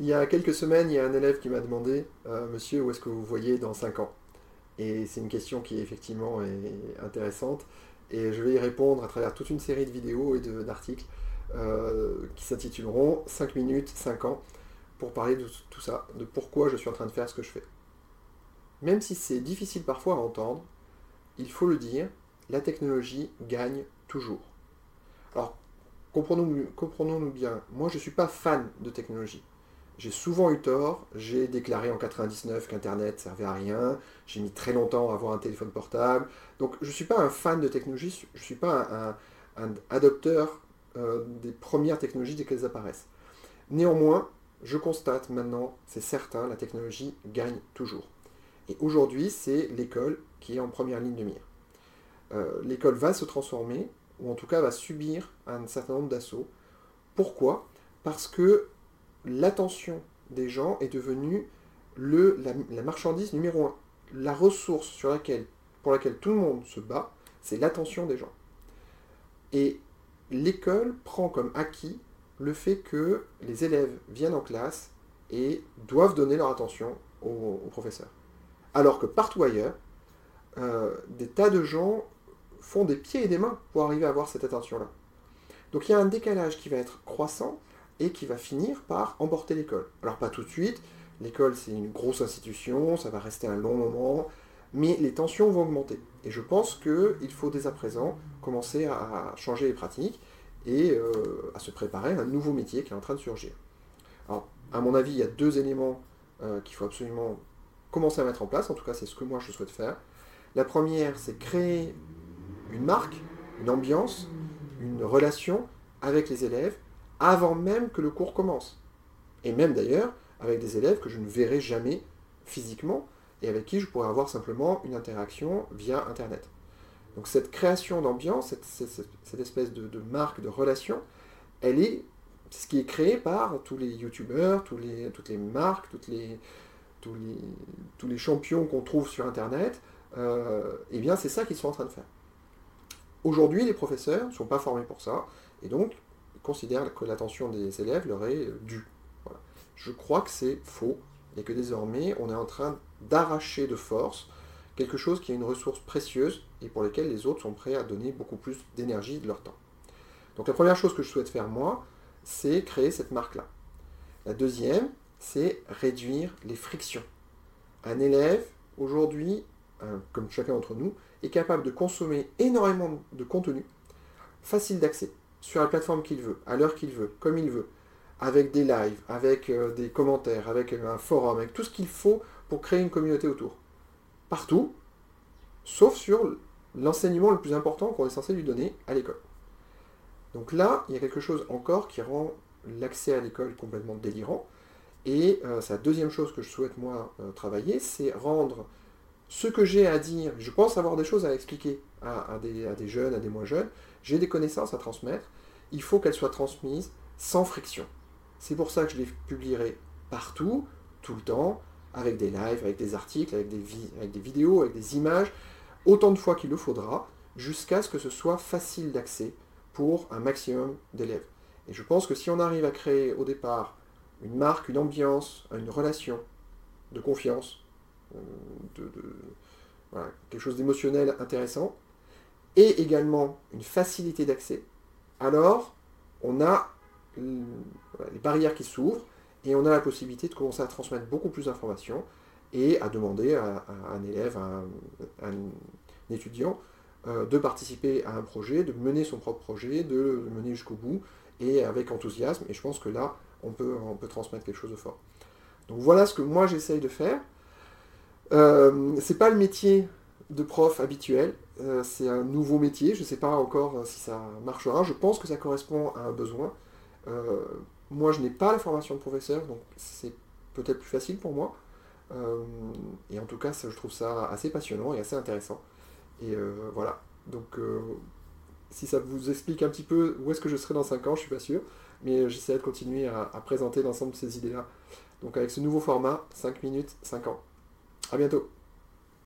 Il y a quelques semaines, il y a un élève qui m'a demandé euh, Monsieur, où est-ce que vous voyez dans 5 ans? Et c'est une question qui effectivement est intéressante. Et je vais y répondre à travers toute une série de vidéos et d'articles euh, qui s'intituleront 5 minutes, 5 ans, pour parler de tout ça, de pourquoi je suis en train de faire ce que je fais. Même si c'est difficile parfois à entendre, il faut le dire, la technologie gagne toujours. Alors, comprenons-nous bien, moi je ne suis pas fan de technologie. J'ai souvent eu tort, j'ai déclaré en 99 qu'Internet servait à rien, j'ai mis très longtemps à avoir un téléphone portable, donc je ne suis pas un fan de technologie, je ne suis pas un, adopteur euh, des premières technologies dès qu'elles apparaissent. Néanmoins, je constate maintenant, c'est certain, la technologie gagne toujours. Et aujourd'hui, c'est l'école qui est en première ligne de mire. Euh, l'école va se transformer, ou en tout cas va subir un certain nombre d'assauts. Pourquoi? Parce que l'attention des gens est devenue la, marchandise numéro un. La ressource pour laquelle tout le monde se bat, c'est l'attention des gens. Et l'école prend comme acquis le fait que les élèves viennent en classe et doivent donner leur attention au, professeur. Alors que partout ailleurs, euh, des tas de gens font des pieds et des mains pour arriver à avoir cette attention-là. Donc il y a un décalage qui va être croissant et qui va finir par emporter l'école. Alors pas tout de suite, l'école c'est une grosse institution, ça va rester un long moment, mais les tensions vont augmenter. Et je pense qu'il faut dès à présent commencer à changer les pratiques et euh, à se préparer à un nouveau métier qui est en train de surgir. Alors, à mon avis, il y a deux éléments euh, qu'il faut absolument commencer à mettre en place, en tout cas c'est ce que moi je souhaite faire. La première, c'est créer une marque, une ambiance, une relation avec les élèves avant même que le cours commence. Et même d'ailleurs avec des élèves que je ne verrai jamais physiquement et avec qui je pourrais avoir simplement une interaction via Internet. Donc cette création d'ambiance, cette, espèce de, marque, de relation, elle est ce qui est créé par tous les youtubeurs, toutes les marques, tous, les, tous les champions qu'on trouve sur Internet. Euh, eh bien, c'est ça qu'ils sont en train de faire. Aujourd'hui, les professeurs ne sont pas formés pour ça, et donc ils considèrent que l'attention des élèves leur est due. Je crois que c'est faux, et que désormais, on est en train d'arracher de force quelque chose qui est une ressource précieuse et pour laquelle les autres sont prêts à donner beaucoup plus d'énergie de leur temps. Donc la première chose que je souhaite faire moi, c'est créer cette marque-là. La deuxième, c'est réduire les frictions. Un élève, aujourd'hui, comme chacun d'entre nous, est capable de consommer énormément de contenu, facile d'accès, sur la plateforme qu'il veut, à l'heure qu'il veut, comme il veut, avec des lives, avec euh, des commentaires, avec un forum, avec tout ce qu'il faut pour créer une communauté autour. Partout, sauf sur l'enseignement le plus important qu'on est censé lui donner à l'école. Donc là, il y a quelque chose encore qui rend l'accès à l'école complètement délirant. Et euh, c'est la deuxième chose que je souhaite moi euh, travailler, c'est rendre ce que j'ai à dire, je pense avoir des choses à expliquer à, des, jeunes, à des moins jeunes, j'ai des connaissances à transmettre, il faut qu'elles soient transmises sans friction. C'est pour ça que je les publierai partout, tout le temps, avec des lives, avec des articles, avec des vidéos, avec des images, autant de fois qu'il le faudra, jusqu'à ce que ce soit facile d'accès pour un maximum d'élèves. Et je pense que si on arrive à créer au départ une marque, une ambiance, une relation de confiance, de, quelque chose d'émotionnel intéressant, et également une facilité d'accès, alors on a les barrières qui s'ouvrent et on a la possibilité de commencer à transmettre beaucoup plus d'informations et à demander à, un élève, à un, étudiant, euh, de participer à un projet, de mener son propre projet, de le mener jusqu'au bout, et avec enthousiasme. Et je pense que là, on peut, on peut transmettre quelque chose de fort. Donc voilà ce que moi j'essaye de faire. Euh, c'est pas le métier de prof habituel, euh, c'est un nouveau métier, je ne sais pas encore euh, si ça marchera, je pense que ça correspond à un besoin. moi je n'ai pas la formation de professeur, donc c'est peut-être plus facile pour moi. et en tout cas, je trouve ça assez passionnant et assez intéressant. Et voilà. Donc si ça vous explique un petit peu où est-ce que je serai dans 5 ans, je suis pas sûr. Mais j'essaierai de continuer à, à présenter l'ensemble de ces idées-là. Donc avec ce nouveau format, 5 minutes, 5 ans. À bientôt